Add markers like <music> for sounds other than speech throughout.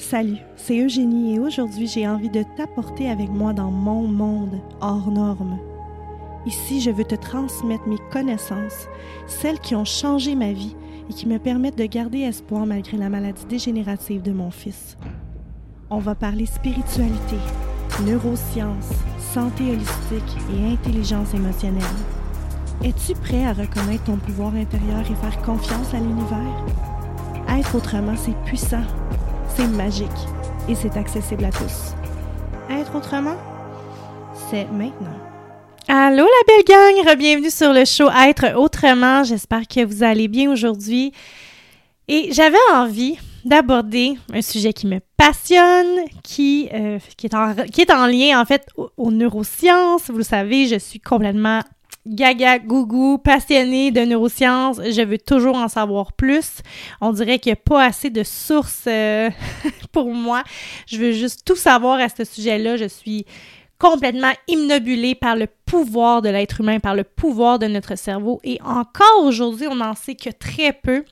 Salut, c'est Eugénie et aujourd'hui j'ai envie de t'apporter avec moi dans mon monde hors norme. Ici, je veux te transmettre mes connaissances, celles qui ont changé ma vie et qui me permettent de garder espoir malgré la maladie dégénérative de mon fils. On va parler spiritualité, neurosciences, santé holistique et intelligence émotionnelle. Es-tu prêt à reconnaître ton pouvoir intérieur et faire confiance à l'univers? Être autrement, c'est puissant, c'est magique et c'est accessible à tous. Être autrement, c'est maintenant. Allô la belle gang, bienvenue sur le show Être autrement. J'espère que vous allez bien aujourd'hui. Et j'avais envie d'aborder un sujet qui me passionne, qui, euh, qui, est en, qui, est en, lien en fait aux, aux neurosciences. Vous le savez, je suis complètement gaga, gougou, passionnée de neurosciences. Je veux toujours en savoir plus. On dirait qu'il n'y a pas assez de sources euh, <laughs> pour moi. Je veux juste tout savoir à ce sujet-là. Je suis complètement imnobulée par le pouvoir de l'être humain, par le pouvoir de notre cerveau. Et encore aujourd'hui, on n'en sait que très peu.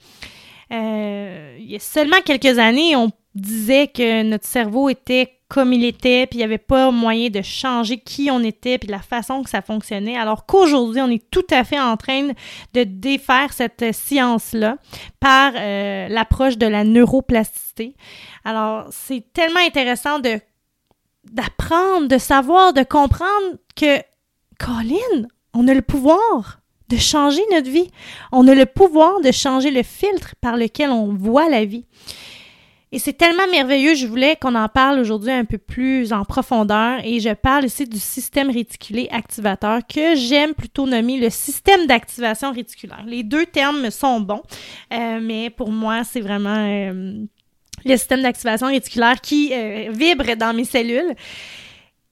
Euh, il y a seulement quelques années, on disait que notre cerveau était comme il était, puis il n'y avait pas moyen de changer qui on était, puis la façon que ça fonctionnait, alors qu'aujourd'hui, on est tout à fait en train de défaire cette science-là par euh, l'approche de la neuroplasticité. Alors, c'est tellement intéressant de d'apprendre, de savoir, de comprendre que, Colin, on a le pouvoir de changer notre vie. On a le pouvoir de changer le filtre par lequel on voit la vie. Et c'est tellement merveilleux, je voulais qu'on en parle aujourd'hui un peu plus en profondeur et je parle ici du système réticulé activateur que j'aime plutôt nommer le système d'activation réticulaire. Les deux termes sont bons, euh, mais pour moi, c'est vraiment euh, le système d'activation réticulaire qui euh, vibre dans mes cellules.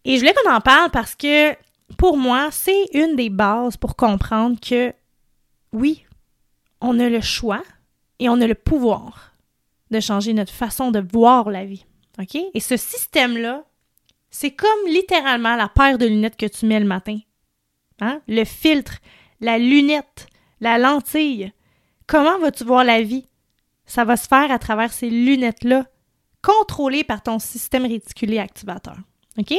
Et je voulais qu'on en parle parce que pour moi, c'est une des bases pour comprendre que oui, on a le choix et on a le pouvoir de changer notre façon de voir la vie. OK? Et ce système-là, c'est comme littéralement la paire de lunettes que tu mets le matin. Hein? Le filtre, la lunette, la lentille. Comment vas-tu voir la vie? Ça va se faire à travers ces lunettes-là, contrôlées par ton système réticulé activateur. OK?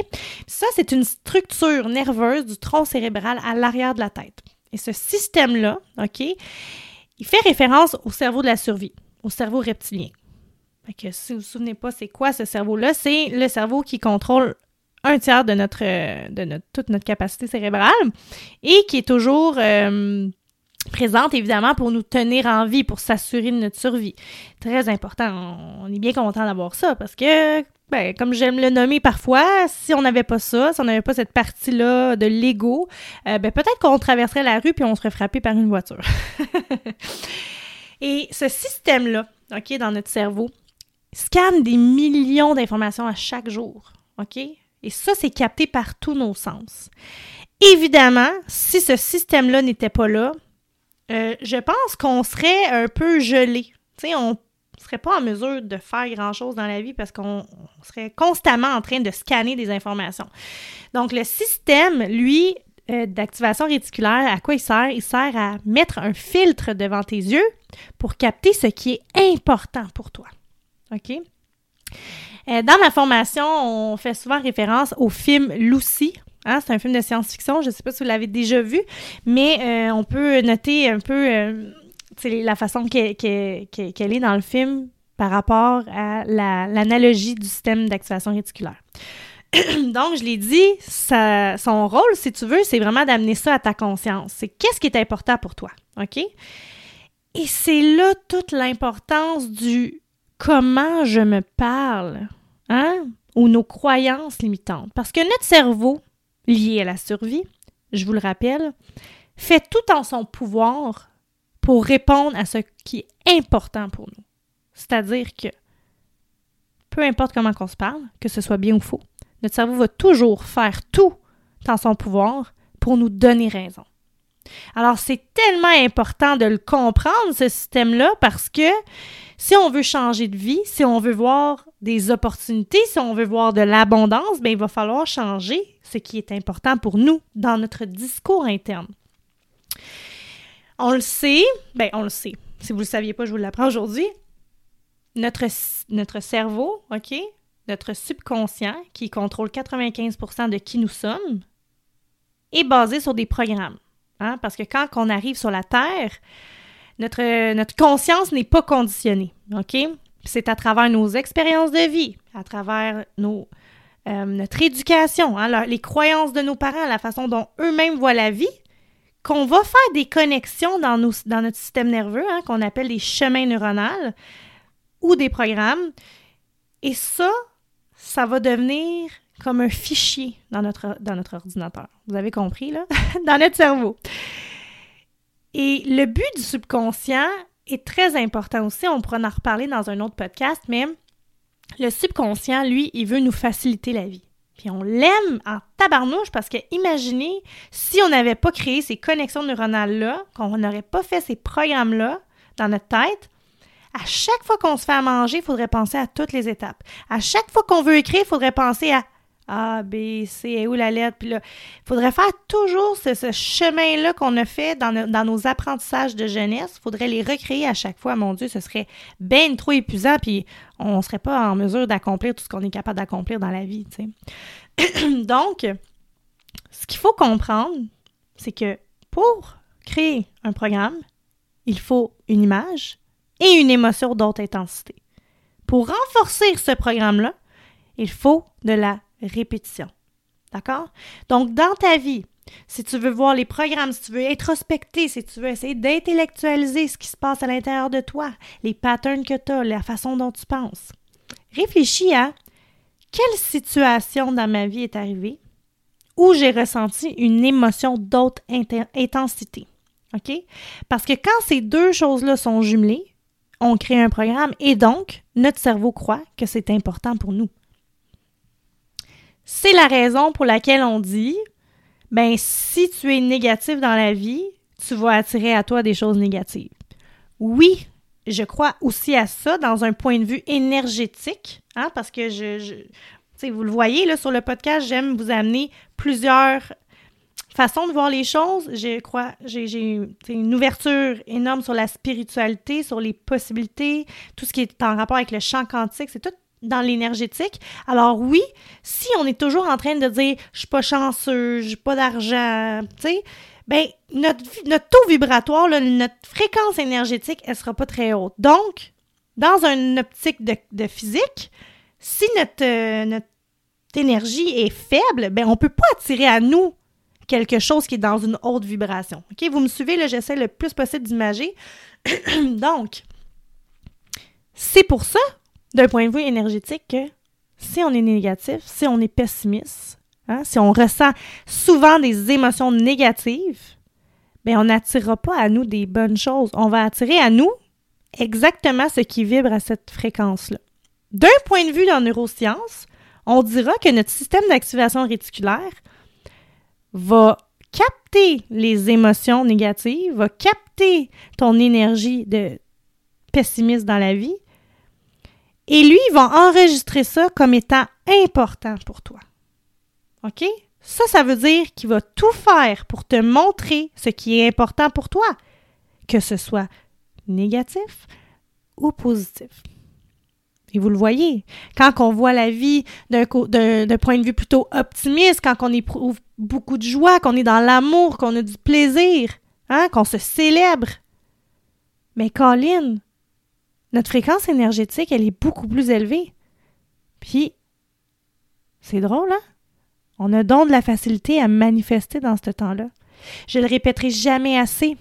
Ça, c'est une structure nerveuse du tronc cérébral à l'arrière de la tête. Et ce système-là, OK, il fait référence au cerveau de la survie au cerveau reptilien. Que si vous vous souvenez pas, c'est quoi ce cerveau-là? C'est le cerveau qui contrôle un tiers de notre, de notre, toute notre capacité cérébrale et qui est toujours euh, présente évidemment pour nous tenir en vie, pour s'assurer de notre survie. Très important. On est bien content d'avoir ça parce que, ben, comme j'aime le nommer parfois, si on n'avait pas ça, si on n'avait pas cette partie-là de l'ego, euh, ben, peut-être qu'on traverserait la rue puis on serait frappé par une voiture. <laughs> Et ce système-là, OK, dans notre cerveau, scanne des millions d'informations à chaque jour. OK? Et ça, c'est capté par tous nos sens. Évidemment, si ce système-là n'était pas là, euh, je pense qu'on serait un peu gelé. Tu sais, on serait pas en mesure de faire grand-chose dans la vie parce qu'on serait constamment en train de scanner des informations. Donc, le système, lui, euh, d'activation réticulaire, à quoi il sert? Il sert à mettre un filtre devant tes yeux pour capter ce qui est important pour toi. OK? Euh, dans ma formation, on fait souvent référence au film Lucy. Hein? C'est un film de science-fiction. Je ne sais pas si vous l'avez déjà vu, mais euh, on peut noter un peu la façon qu'elle est dans le film par rapport à l'analogie du système d'activation réticulaire. <coughs> Donc, je l'ai dit, son rôle, si tu veux, c'est vraiment d'amener ça à ta conscience. C'est qu'est-ce qui est important pour toi, OK? Et c'est là toute l'importance du comment je me parle, hein? Ou nos croyances limitantes. Parce que notre cerveau, lié à la survie, je vous le rappelle, fait tout en son pouvoir pour répondre à ce qui est important pour nous. C'est-à-dire que peu importe comment on se parle, que ce soit bien ou faux, notre cerveau va toujours faire tout en son pouvoir pour nous donner raison. Alors, c'est tellement important de le comprendre, ce système-là, parce que si on veut changer de vie, si on veut voir des opportunités, si on veut voir de l'abondance, bien, il va falloir changer ce qui est important pour nous dans notre discours interne. On le sait, ben on le sait. Si vous ne le saviez pas, je vous l'apprends aujourd'hui. Notre, notre cerveau, OK, notre subconscient, qui contrôle 95% de qui nous sommes, est basé sur des programmes. Hein? Parce que quand on arrive sur la Terre, notre, notre conscience n'est pas conditionnée. OK? C'est à travers nos expériences de vie, à travers nos, euh, notre éducation, hein, les croyances de nos parents, la façon dont eux-mêmes voient la vie, qu'on va faire des connexions dans, dans notre système nerveux, hein, qu'on appelle des chemins neuronaux ou des programmes. Et ça, ça va devenir comme un fichier dans notre, ordinateur. Vous avez compris, là? <laughs> dans notre cerveau. Et le but du subconscient est très important aussi. On pourra en reparler dans un autre podcast, mais le subconscient, lui, il veut nous faciliter la vie. Puis on l'aime en tabarnouche parce que imaginez si on n'avait pas créé ces connexions neuronales-là, qu'on n'aurait pas fait ces programmes-là dans notre tête, à chaque fois qu'on se fait à manger, il faudrait penser à toutes les étapes. À chaque fois qu'on veut écrire, il faudrait penser à A, B, C, où la lettre? Puis là, il faudrait faire toujours ce, chemin-là qu'on a fait dans, dans, nos apprentissages de jeunesse. Il faudrait les recréer à chaque fois. Mon Dieu, ce serait bien trop épuisant. Puis on ne serait pas en mesure d'accomplir tout ce qu'on est capable d'accomplir dans la vie. <clears throat> Donc, ce qu'il faut comprendre, c'est que pour créer un programme, il faut une image et une émotion d'autre intensité. Pour renforcer ce programme-là, il faut de la répétition. D'accord? Donc, dans ta vie, si tu veux voir les programmes, si tu veux introspecter, si tu veux essayer d'intellectualiser ce qui se passe à l'intérieur de toi, les patterns que tu as, la façon dont tu penses, réfléchis à quelle situation dans ma vie est arrivée où j'ai ressenti une émotion d'autre intensité. OK? Parce que quand ces deux choses-là sont jumelées, on crée un programme et donc notre cerveau croit que c'est important pour nous. C'est la raison pour laquelle on dit ben si tu es négatif dans la vie, tu vas attirer à toi des choses négatives. Oui, je crois aussi à ça dans un point de vue énergétique, hein, parce que je, je vous le voyez là, sur le podcast, j'aime vous amener plusieurs façons de voir les choses. Je crois, j'ai une ouverture énorme sur la spiritualité, sur les possibilités, tout ce qui est en rapport avec le champ quantique, c'est tout dans l'énergétique. Alors oui, si on est toujours en train de dire je suis pas chanceux, j'ai pas d'argent, tu sais, ben notre, notre taux vibratoire, notre fréquence énergétique, elle sera pas très haute. Donc, dans une optique de, physique, si notre, euh, notre énergie est faible, ben on peut pas attirer à nous quelque chose qui est dans une haute vibration. OK, vous me suivez là, j'essaie le plus possible d'imager. <clears throat> Donc, c'est pour ça, d'un point de vue énergétique, que si on est négatif, si on est pessimiste, hein, si on ressent souvent des émotions négatives, bien, on n'attirera pas à nous des bonnes choses. On va attirer à nous exactement ce qui vibre à cette fréquence-là. D'un point de vue dans neurosciences, on dira que notre système d'activation réticulaire va capter les émotions négatives, va capter ton énergie de pessimiste dans la vie, et lui, il va enregistrer ça comme étant important pour toi. OK? Ça, ça veut dire qu'il va tout faire pour te montrer ce qui est important pour toi, que ce soit négatif ou positif. Et vous le voyez, quand on voit la vie d'un point de vue plutôt optimiste, quand on éprouve beaucoup de joie, qu'on est dans l'amour, qu'on a du plaisir, hein, qu'on se célèbre. Mais Colin, notre fréquence énergétique, elle est beaucoup plus élevée. Puis, c'est drôle, hein? On a donc de la facilité à manifester dans ce temps-là. Je le répéterai jamais assez.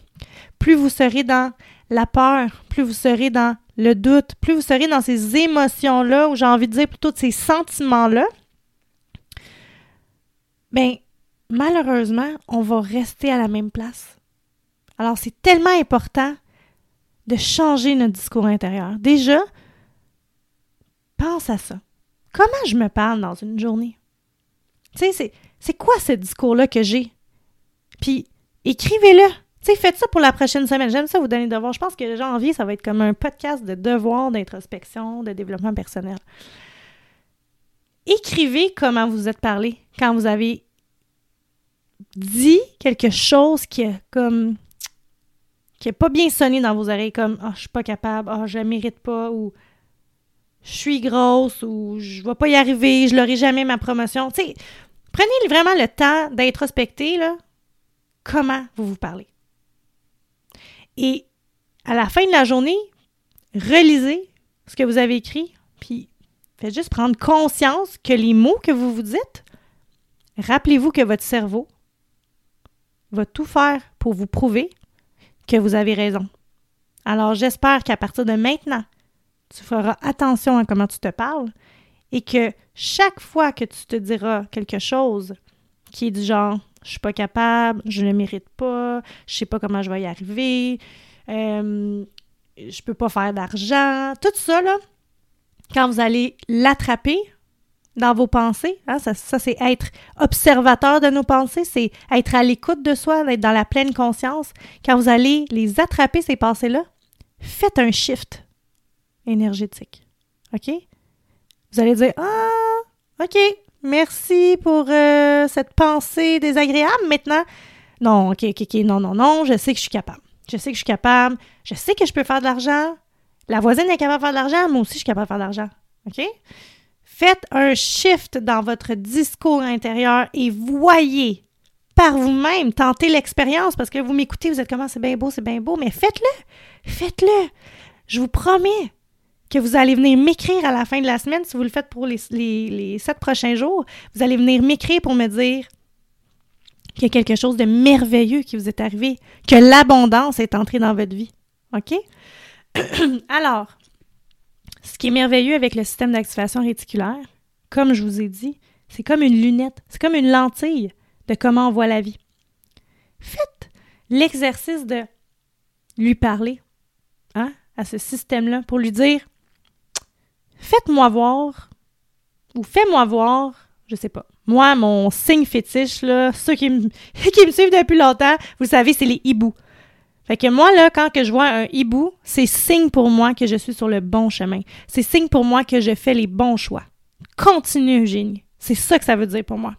Plus vous serez dans la peur, plus vous serez dans le doute, plus vous serez dans ces émotions-là, ou j'ai envie de dire plutôt de ces sentiments-là, bien, malheureusement, on va rester à la même place. Alors, c'est tellement important de changer notre discours intérieur. Déjà, pense à ça. Comment je me parle dans une journée? Tu sais, c'est quoi ce discours-là que j'ai? Puis, écrivez-le. Tu sais, faites ça pour la prochaine semaine. J'aime ça vous donner devoirs. Je pense que janvier, ça va être comme un podcast de devoirs, d'introspection, de développement personnel. Écrivez comment vous êtes parlé quand vous avez dit quelque chose qui est comme qui est pas bien sonné dans vos oreilles comme ah je suis pas capable, ah oh, je mérite pas ou je suis grosse ou je vais pas y arriver, je l'aurai jamais ma promotion. Prenez vraiment le temps d'introspecter comment vous vous parlez. Et à la fin de la journée, relisez ce que vous avez écrit, puis faites juste prendre conscience que les mots que vous vous dites, rappelez-vous que votre cerveau va tout faire pour vous prouver que vous avez raison. Alors j'espère qu'à partir de maintenant, tu feras attention à comment tu te parles et que chaque fois que tu te diras quelque chose qui est du genre je suis pas capable, je ne mérite pas, je sais pas comment je vais y arriver, euh, je peux pas faire d'argent, tout ça là, quand vous allez l'attraper dans vos pensées. Hein, ça, c'est être observateur de nos pensées, c'est être à l'écoute de soi, être dans la pleine conscience. Quand vous allez les attraper, ces pensées-là, faites un shift énergétique. OK? Vous allez dire Ah, OK, merci pour euh, cette pensée désagréable. Maintenant, non, OK, OK, OK, non, non, non, je sais que je suis capable. Je sais que je suis capable. Je sais que je peux faire de l'argent. La voisine est capable de faire de l'argent. Moi aussi, je suis capable de faire de l'argent. OK? Faites un shift dans votre discours intérieur et voyez par vous-même, tentez l'expérience parce que vous m'écoutez, vous êtes comment c'est bien beau, c'est bien beau, mais faites-le. Faites-le. Je vous promets que vous allez venir m'écrire à la fin de la semaine, si vous le faites pour les, les sept prochains jours, vous allez venir m'écrire pour me dire qu'il y a quelque chose de merveilleux qui vous est arrivé, que l'abondance est entrée dans votre vie. OK? <clears throat> Alors, ce qui est merveilleux avec le système d'activation réticulaire, comme je vous ai dit, c'est comme une lunette, c'est comme une lentille de comment on voit la vie. Faites l'exercice de lui parler hein, à ce système-là pour lui dire Faites-moi voir ou fais-moi voir, je sais pas. Moi, mon signe fétiche, là, ceux qui me, <laughs> qui me suivent depuis longtemps, vous savez, c'est les hiboux. Fait que moi, là, quand que je vois un hibou, c'est signe pour moi que je suis sur le bon chemin. C'est signe pour moi que je fais les bons choix. Continue, Eugénie. C'est ça que ça veut dire pour moi.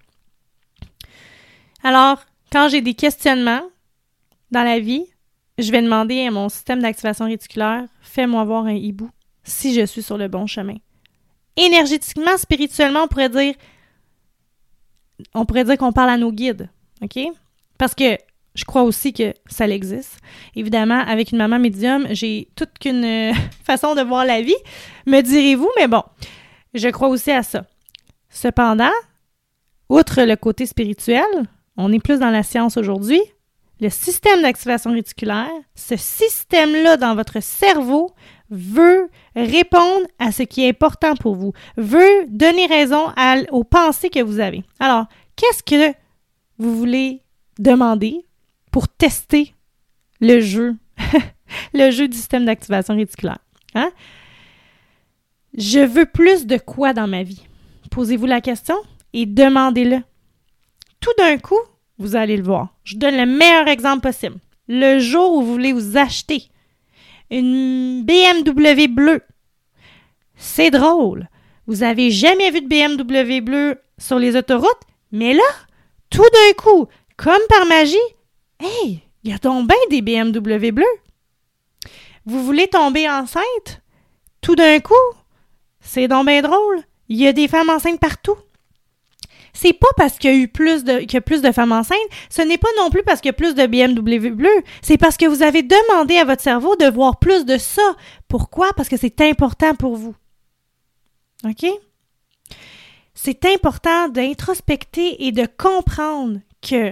Alors, quand j'ai des questionnements dans la vie, je vais demander à mon système d'activation réticulaire, fais-moi voir un hibou si je suis sur le bon chemin. Énergétiquement, spirituellement, on pourrait dire, on pourrait dire qu'on parle à nos guides, OK? Parce que je crois aussi que ça existe. Évidemment, avec une maman médium, j'ai toute qu'une euh, <laughs> façon de voir la vie, me direz-vous, mais bon, je crois aussi à ça. Cependant, outre le côté spirituel, on est plus dans la science aujourd'hui, le système d'activation réticulaire, ce système-là dans votre cerveau veut répondre à ce qui est important pour vous, veut donner raison aux pensées que vous avez. Alors, qu'est-ce que vous voulez demander? Pour tester le jeu <laughs> le jeu du système d'activation réticulaire. Hein? Je veux plus de quoi dans ma vie? Posez-vous la question et demandez-le. Tout d'un coup, vous allez le voir. Je donne le meilleur exemple possible. Le jour où vous voulez vous acheter une BMW bleue, c'est drôle. Vous avez jamais vu de BMW bleue sur les autoroutes, mais là, tout d'un coup, comme par magie, hey, il y a donc bien des BMW bleus. Vous voulez tomber enceinte? Tout d'un coup, c'est donc bien drôle. Il y a des femmes enceintes partout. C'est pas parce qu'il y a eu plus de, qu'il plus de femmes enceintes, ce n'est pas non plus parce qu'il y a plus de BMW bleus, c'est parce que vous avez demandé à votre cerveau de voir plus de ça. Pourquoi? Parce que c'est important pour vous. OK? C'est important d'introspecter et de comprendre que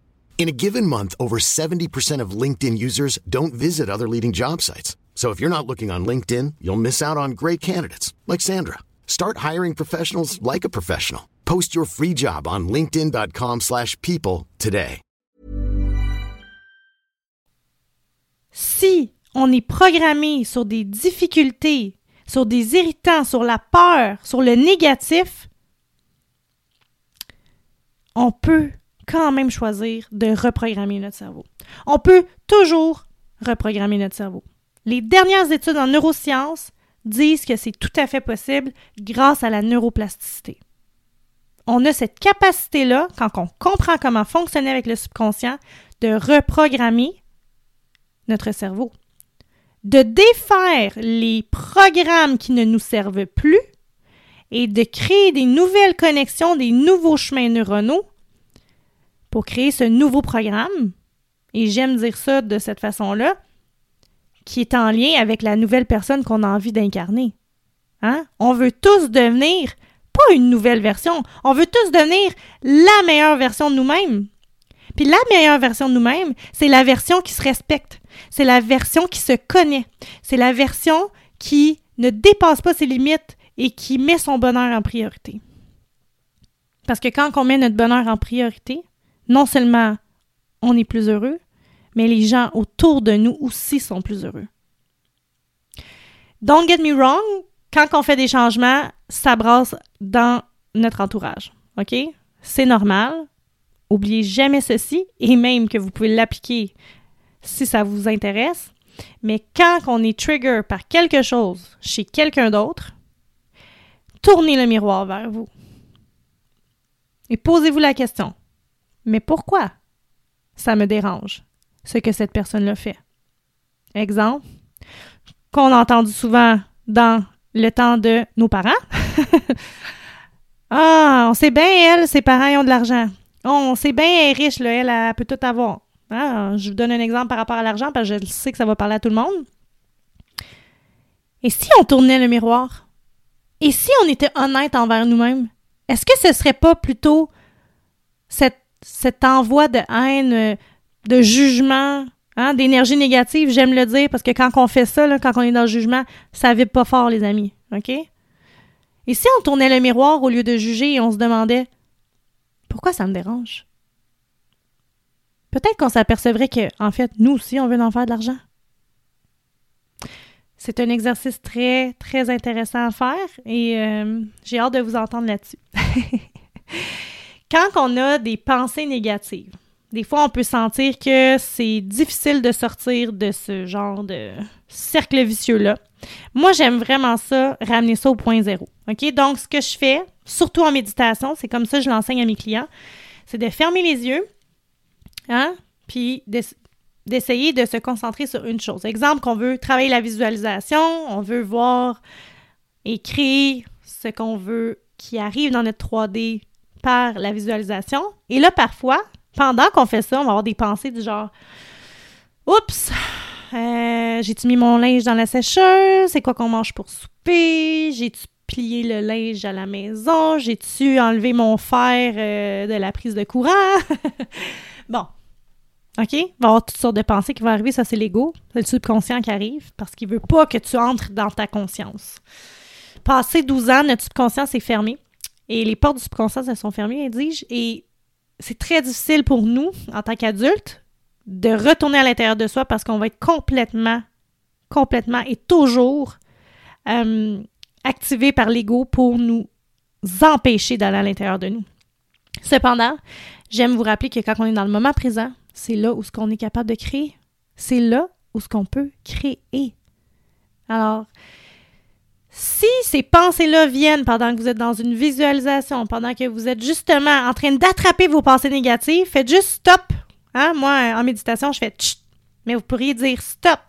In a given month, over 70% of LinkedIn users don't visit other leading job sites. So if you're not looking on LinkedIn, you'll miss out on great candidates like Sandra. Start hiring professionals like a professional. Post your free job on linkedin.com/people today. si on est programmé sur des difficultés, sur des irritants, sur la peur, sur le négatif, on peut quand même choisir de reprogrammer notre cerveau. On peut toujours reprogrammer notre cerveau. Les dernières études en neurosciences disent que c'est tout à fait possible grâce à la neuroplasticité. On a cette capacité-là, quand on comprend comment fonctionner avec le subconscient, de reprogrammer notre cerveau, de défaire les programmes qui ne nous servent plus et de créer des nouvelles connexions, des nouveaux chemins neuronaux pour créer ce nouveau programme. Et j'aime dire ça de cette façon-là, qui est en lien avec la nouvelle personne qu'on a envie d'incarner. Hein? On veut tous devenir pas une nouvelle version, on veut tous devenir la meilleure version de nous-mêmes. Puis la meilleure version de nous-mêmes, c'est la version qui se respecte, c'est la version qui se connaît, c'est la version qui ne dépasse pas ses limites et qui met son bonheur en priorité. Parce que quand on met notre bonheur en priorité, non seulement on est plus heureux, mais les gens autour de nous aussi sont plus heureux. Don't get me wrong, quand on fait des changements, ça brasse dans notre entourage. OK? C'est normal. Oubliez jamais ceci et même que vous pouvez l'appliquer si ça vous intéresse. Mais quand on est trigger par quelque chose chez quelqu'un d'autre, tournez le miroir vers vous. Et posez-vous la question. Mais pourquoi? Ça me dérange ce que cette personne-là fait? Exemple, qu'on a entendu souvent dans le temps de nos parents. <laughs> ah, on sait bien, elle, ses parents ils ont de l'argent. On sait bien, elle est riche, elle, elle peut tout avoir. Ah, je vous donne un exemple par rapport à l'argent parce que je sais que ça va parler à tout le monde. Et si on tournait le miroir? Et si on était honnête envers nous-mêmes? Est-ce que ce serait pas plutôt cette, cet envoi de haine, de jugement, hein, d'énergie négative, j'aime le dire, parce que quand on fait ça, quand on est dans le jugement, ça vibre pas fort, les amis. OK? Et si on tournait le miroir au lieu de juger et on se demandait pourquoi ça me dérange? Peut-être qu'on s'apercevrait que, en fait, nous aussi, on veut en faire de l'argent. C'est un exercice très, très intéressant à faire et euh, j'ai hâte de vous entendre là-dessus. <laughs> Quand on a des pensées négatives, Des fois, on peut sentir que c'est difficile de sortir de ce genre de cercle vicieux-là. Moi, j'aime vraiment ça, ramener ça au point zéro. OK? Donc, ce que je fais, surtout en méditation, c'est comme ça que je l'enseigne à mes clients, c'est de fermer les yeux, hein? Puis d'essayer de se concentrer sur une chose. Exemple, qu'on veut travailler la visualisation, on veut voir et créer ce qu'on veut qui arrive dans notre 3D par la visualisation. Et là, parfois, pendant qu'on fait ça, on va avoir des pensées du genre Oups, euh, j'ai-tu mis mon linge dans la sécheuse? C'est quoi qu'on mange pour souper? J'ai-tu plié le linge à la maison? J'ai-tu enlevé mon fer euh, de la prise de courant? <laughs> bon. OK? Il va y avoir toutes sortes de pensées qui vont arriver. Ça, c'est l'ego. C'est le subconscient qui arrive parce qu'il veut pas que tu entres dans ta conscience. Passé 12 ans, notre subconscient est fermé. Et les portes du subconscient, elles sont fermées, dis-je. Et c'est très difficile pour nous, en tant qu'adultes, de retourner à l'intérieur de soi parce qu'on va être complètement, complètement et toujours euh, activé par l'ego pour nous empêcher d'aller à l'intérieur de nous. Cependant, j'aime vous rappeler que quand on est dans le moment présent, c'est là où ce qu'on est capable de créer. C'est là où ce qu'on peut créer. Alors, si ces pensées-là viennent pendant que vous êtes dans une visualisation, pendant que vous êtes justement en train d'attraper vos pensées négatives, faites juste stop. Hein? Moi, en méditation, je fais tchit, mais vous pourriez dire stop.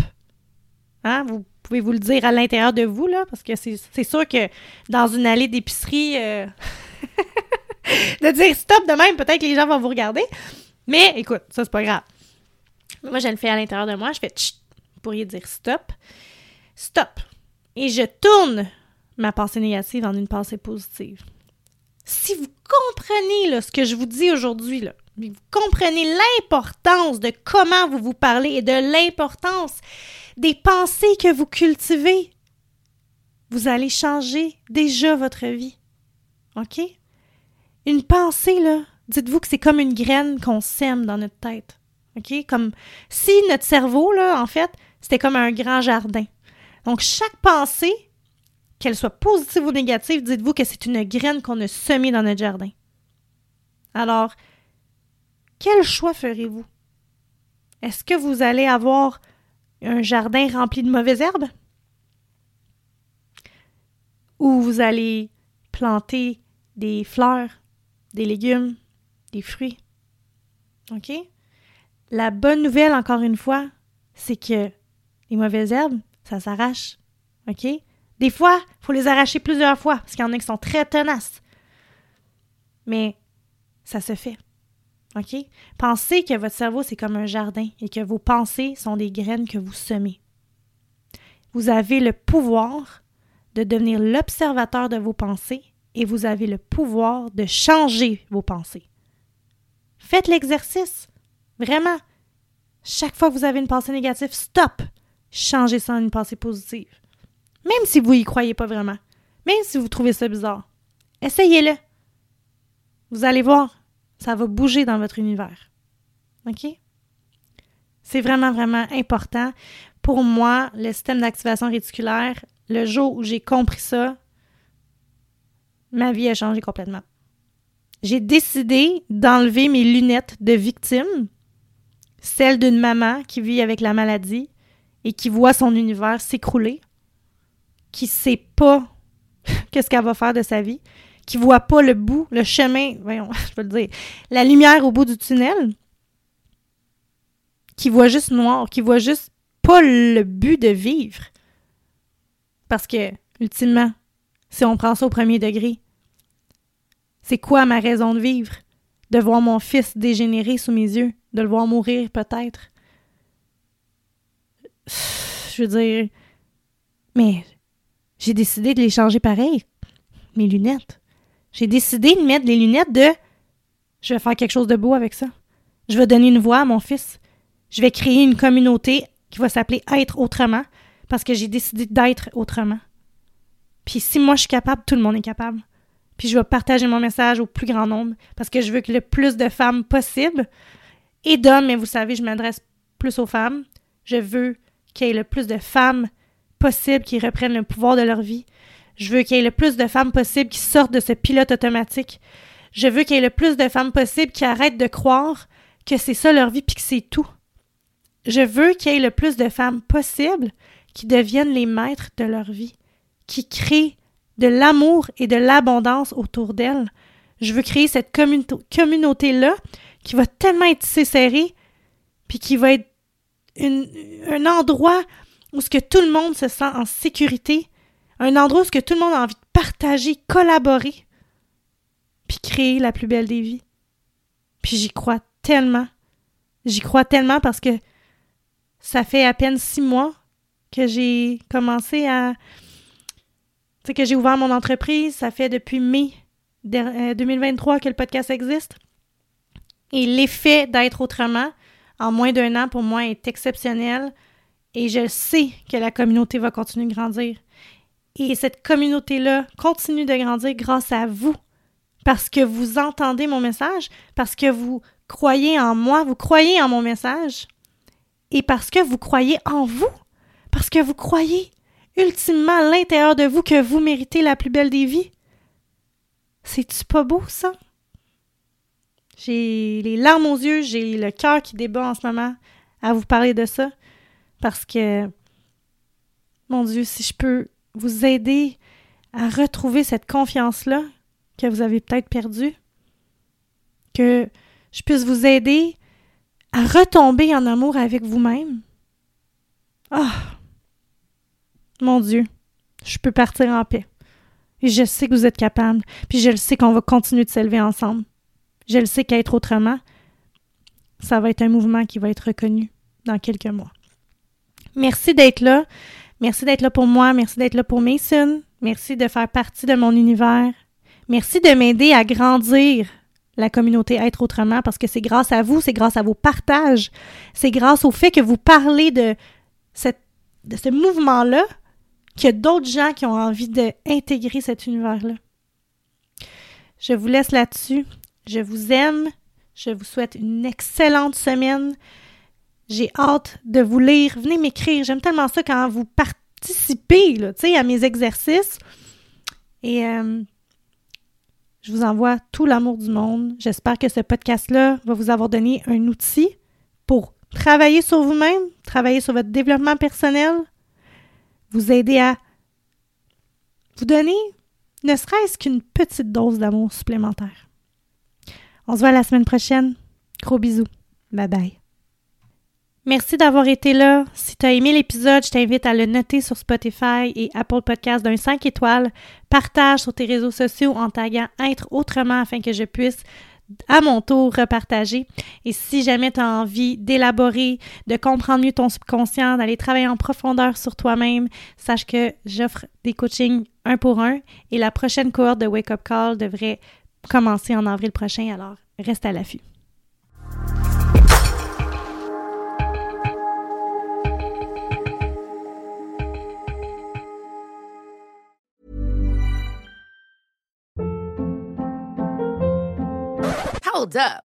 Hein? Vous pouvez vous le dire à l'intérieur de vous, là, parce que c'est sûr que dans une allée d'épicerie, euh, <laughs> de dire stop de même, peut-être que les gens vont vous regarder. Mais écoute, ça, c'est pas grave. Moi, je le fais à l'intérieur de moi. Je fais tchit. Vous pourriez dire stop. Stop et je tourne ma pensée négative en une pensée positive. Si vous comprenez ce que je vous dis aujourd'hui, vous comprenez l'importance de comment vous vous parlez et de l'importance des pensées que vous cultivez, vous allez changer déjà votre vie. OK? Une pensée, dites-vous que c'est comme une graine qu'on sème dans notre tête. OK? Comme si notre cerveau, en fait, c'était comme un grand jardin. Donc, chaque pensée, qu'elle soit positive ou négative, dites-vous que c'est une graine qu'on a semée dans notre jardin. Alors, quel choix ferez-vous? Est-ce que vous allez avoir un jardin rempli de mauvaises herbes? Ou vous allez planter des fleurs, des légumes, des fruits? OK? La bonne nouvelle, encore une fois, c'est que les mauvaises herbes, ça s'arrache. OK? Des fois, il faut les arracher plusieurs fois parce qu'il y en a qui sont très tenaces. Mais ça se fait. OK? Pensez que votre cerveau, c'est comme un jardin et que vos pensées sont des graines que vous semez. Vous avez le pouvoir de devenir l'observateur de vos pensées et vous avez le pouvoir de changer vos pensées. Faites l'exercice. Vraiment. Chaque fois que vous avez une pensée négative, stop changez ça en une pensée positive. Même si vous y croyez pas vraiment. Même si vous trouvez ça bizarre. Essayez-le. Vous allez voir, ça va bouger dans votre univers. OK? C'est vraiment, vraiment important. Pour moi, le système d'activation réticulaire, le jour où j'ai compris ça, ma vie a changé complètement. J'ai décidé d'enlever mes lunettes de victime, celles d'une maman qui vit avec la maladie, et qui voit son univers s'écrouler, qui sait pas <laughs> qu'est-ce qu'elle va faire de sa vie, qui voit pas le bout, le chemin, voyons, <laughs> je peux le dire, la lumière au bout du tunnel, qui voit juste noir, qui voit juste pas le but de vivre. Parce que, ultimement, si on prend ça au premier degré, c'est quoi ma raison de vivre? De voir mon fils dégénérer sous mes yeux, de le voir mourir peut-être, je veux dire, mais j'ai décidé de les changer pareil, mes lunettes. J'ai décidé de mettre les lunettes de je vais faire quelque chose de beau avec ça. Je vais donner une voix à mon fils. Je vais créer une communauté qui va s'appeler Être autrement parce que j'ai décidé d'être autrement. Puis si moi je suis capable, tout le monde est capable. Puis je vais partager mon message au plus grand nombre parce que je veux que le plus de femmes possible et d'hommes, mais vous savez, je m'adresse plus aux femmes. Je veux qu'il y ait le plus de femmes possible qui reprennent le pouvoir de leur vie. Je veux qu'il y ait le plus de femmes possible qui sortent de ce pilote automatique. Je veux qu'il y ait le plus de femmes possible qui arrêtent de croire que c'est ça leur vie puis que c'est tout. Je veux qu'il y ait le plus de femmes possible qui deviennent les maîtres de leur vie, qui créent de l'amour et de l'abondance autour d'elles. Je veux créer cette communauté-là qui va tellement être serrée, puis qui va être un endroit où ce que tout le monde se sent en sécurité, un endroit où que tout le monde a envie de partager, collaborer, puis créer la plus belle des vies. Puis j'y crois tellement. J'y crois tellement parce que ça fait à peine six mois que j'ai commencé à... Tu que j'ai ouvert mon entreprise. Ça fait depuis mai 2023 euh, que le podcast existe. Et l'effet d'être autrement en moins d'un an pour moi est exceptionnel. Et je sais que la communauté va continuer de grandir. Et cette communauté-là continue de grandir grâce à vous. Parce que vous entendez mon message, parce que vous croyez en moi, vous croyez en mon message, et parce que vous croyez en vous, parce que vous croyez ultimement à l'intérieur de vous que vous méritez la plus belle des vies. C'est-tu pas beau, ça? J'ai les larmes aux yeux, j'ai le cœur qui débat en ce moment à vous parler de ça, parce que, mon Dieu, si je peux vous aider à retrouver cette confiance-là que vous avez peut-être perdue, que je puisse vous aider à retomber en amour avec vous-même. Ah! Mon Dieu, je peux partir en paix. Et je sais que vous êtes capable, puis je le sais qu'on va continuer de s'élever ensemble. Je le sais qu'être autrement, ça va être un mouvement qui va être reconnu dans quelques mois. Merci d'être là. Merci d'être là pour moi. Merci d'être là pour Mason. Merci de faire partie de mon univers. Merci de m'aider à grandir la communauté Être Autrement parce que c'est grâce à vous, c'est grâce à vos partages, c'est grâce au fait que vous parlez de, de ce mouvement-là qu'il y a d'autres gens qui ont envie d'intégrer cet univers-là. Je vous laisse là-dessus. Je vous aime. Je vous souhaite une excellente semaine. J'ai hâte de vous lire. Venez m'écrire. J'aime tellement ça quand vous participez là, à mes exercices. Et euh, je vous envoie tout l'amour du monde. J'espère que ce podcast-là va vous avoir donné un outil pour travailler sur vous-même, travailler sur votre développement personnel, vous aider à vous donner ne serait-ce qu'une petite dose d'amour supplémentaire. On se voit la semaine prochaine. Gros bisous. Bye bye. Merci d'avoir été là. Si tu as aimé l'épisode, je t'invite à le noter sur Spotify et Apple Podcast d'un 5 étoiles. Partage sur tes réseaux sociaux en taguant Être autrement afin que je puisse à mon tour repartager. Et si jamais tu as envie d'élaborer, de comprendre mieux ton subconscient, d'aller travailler en profondeur sur toi-même, sache que j'offre des coachings un pour un et la prochaine cohorte de Wake Up Call devrait commencer en avril prochain, alors reste à l'affût.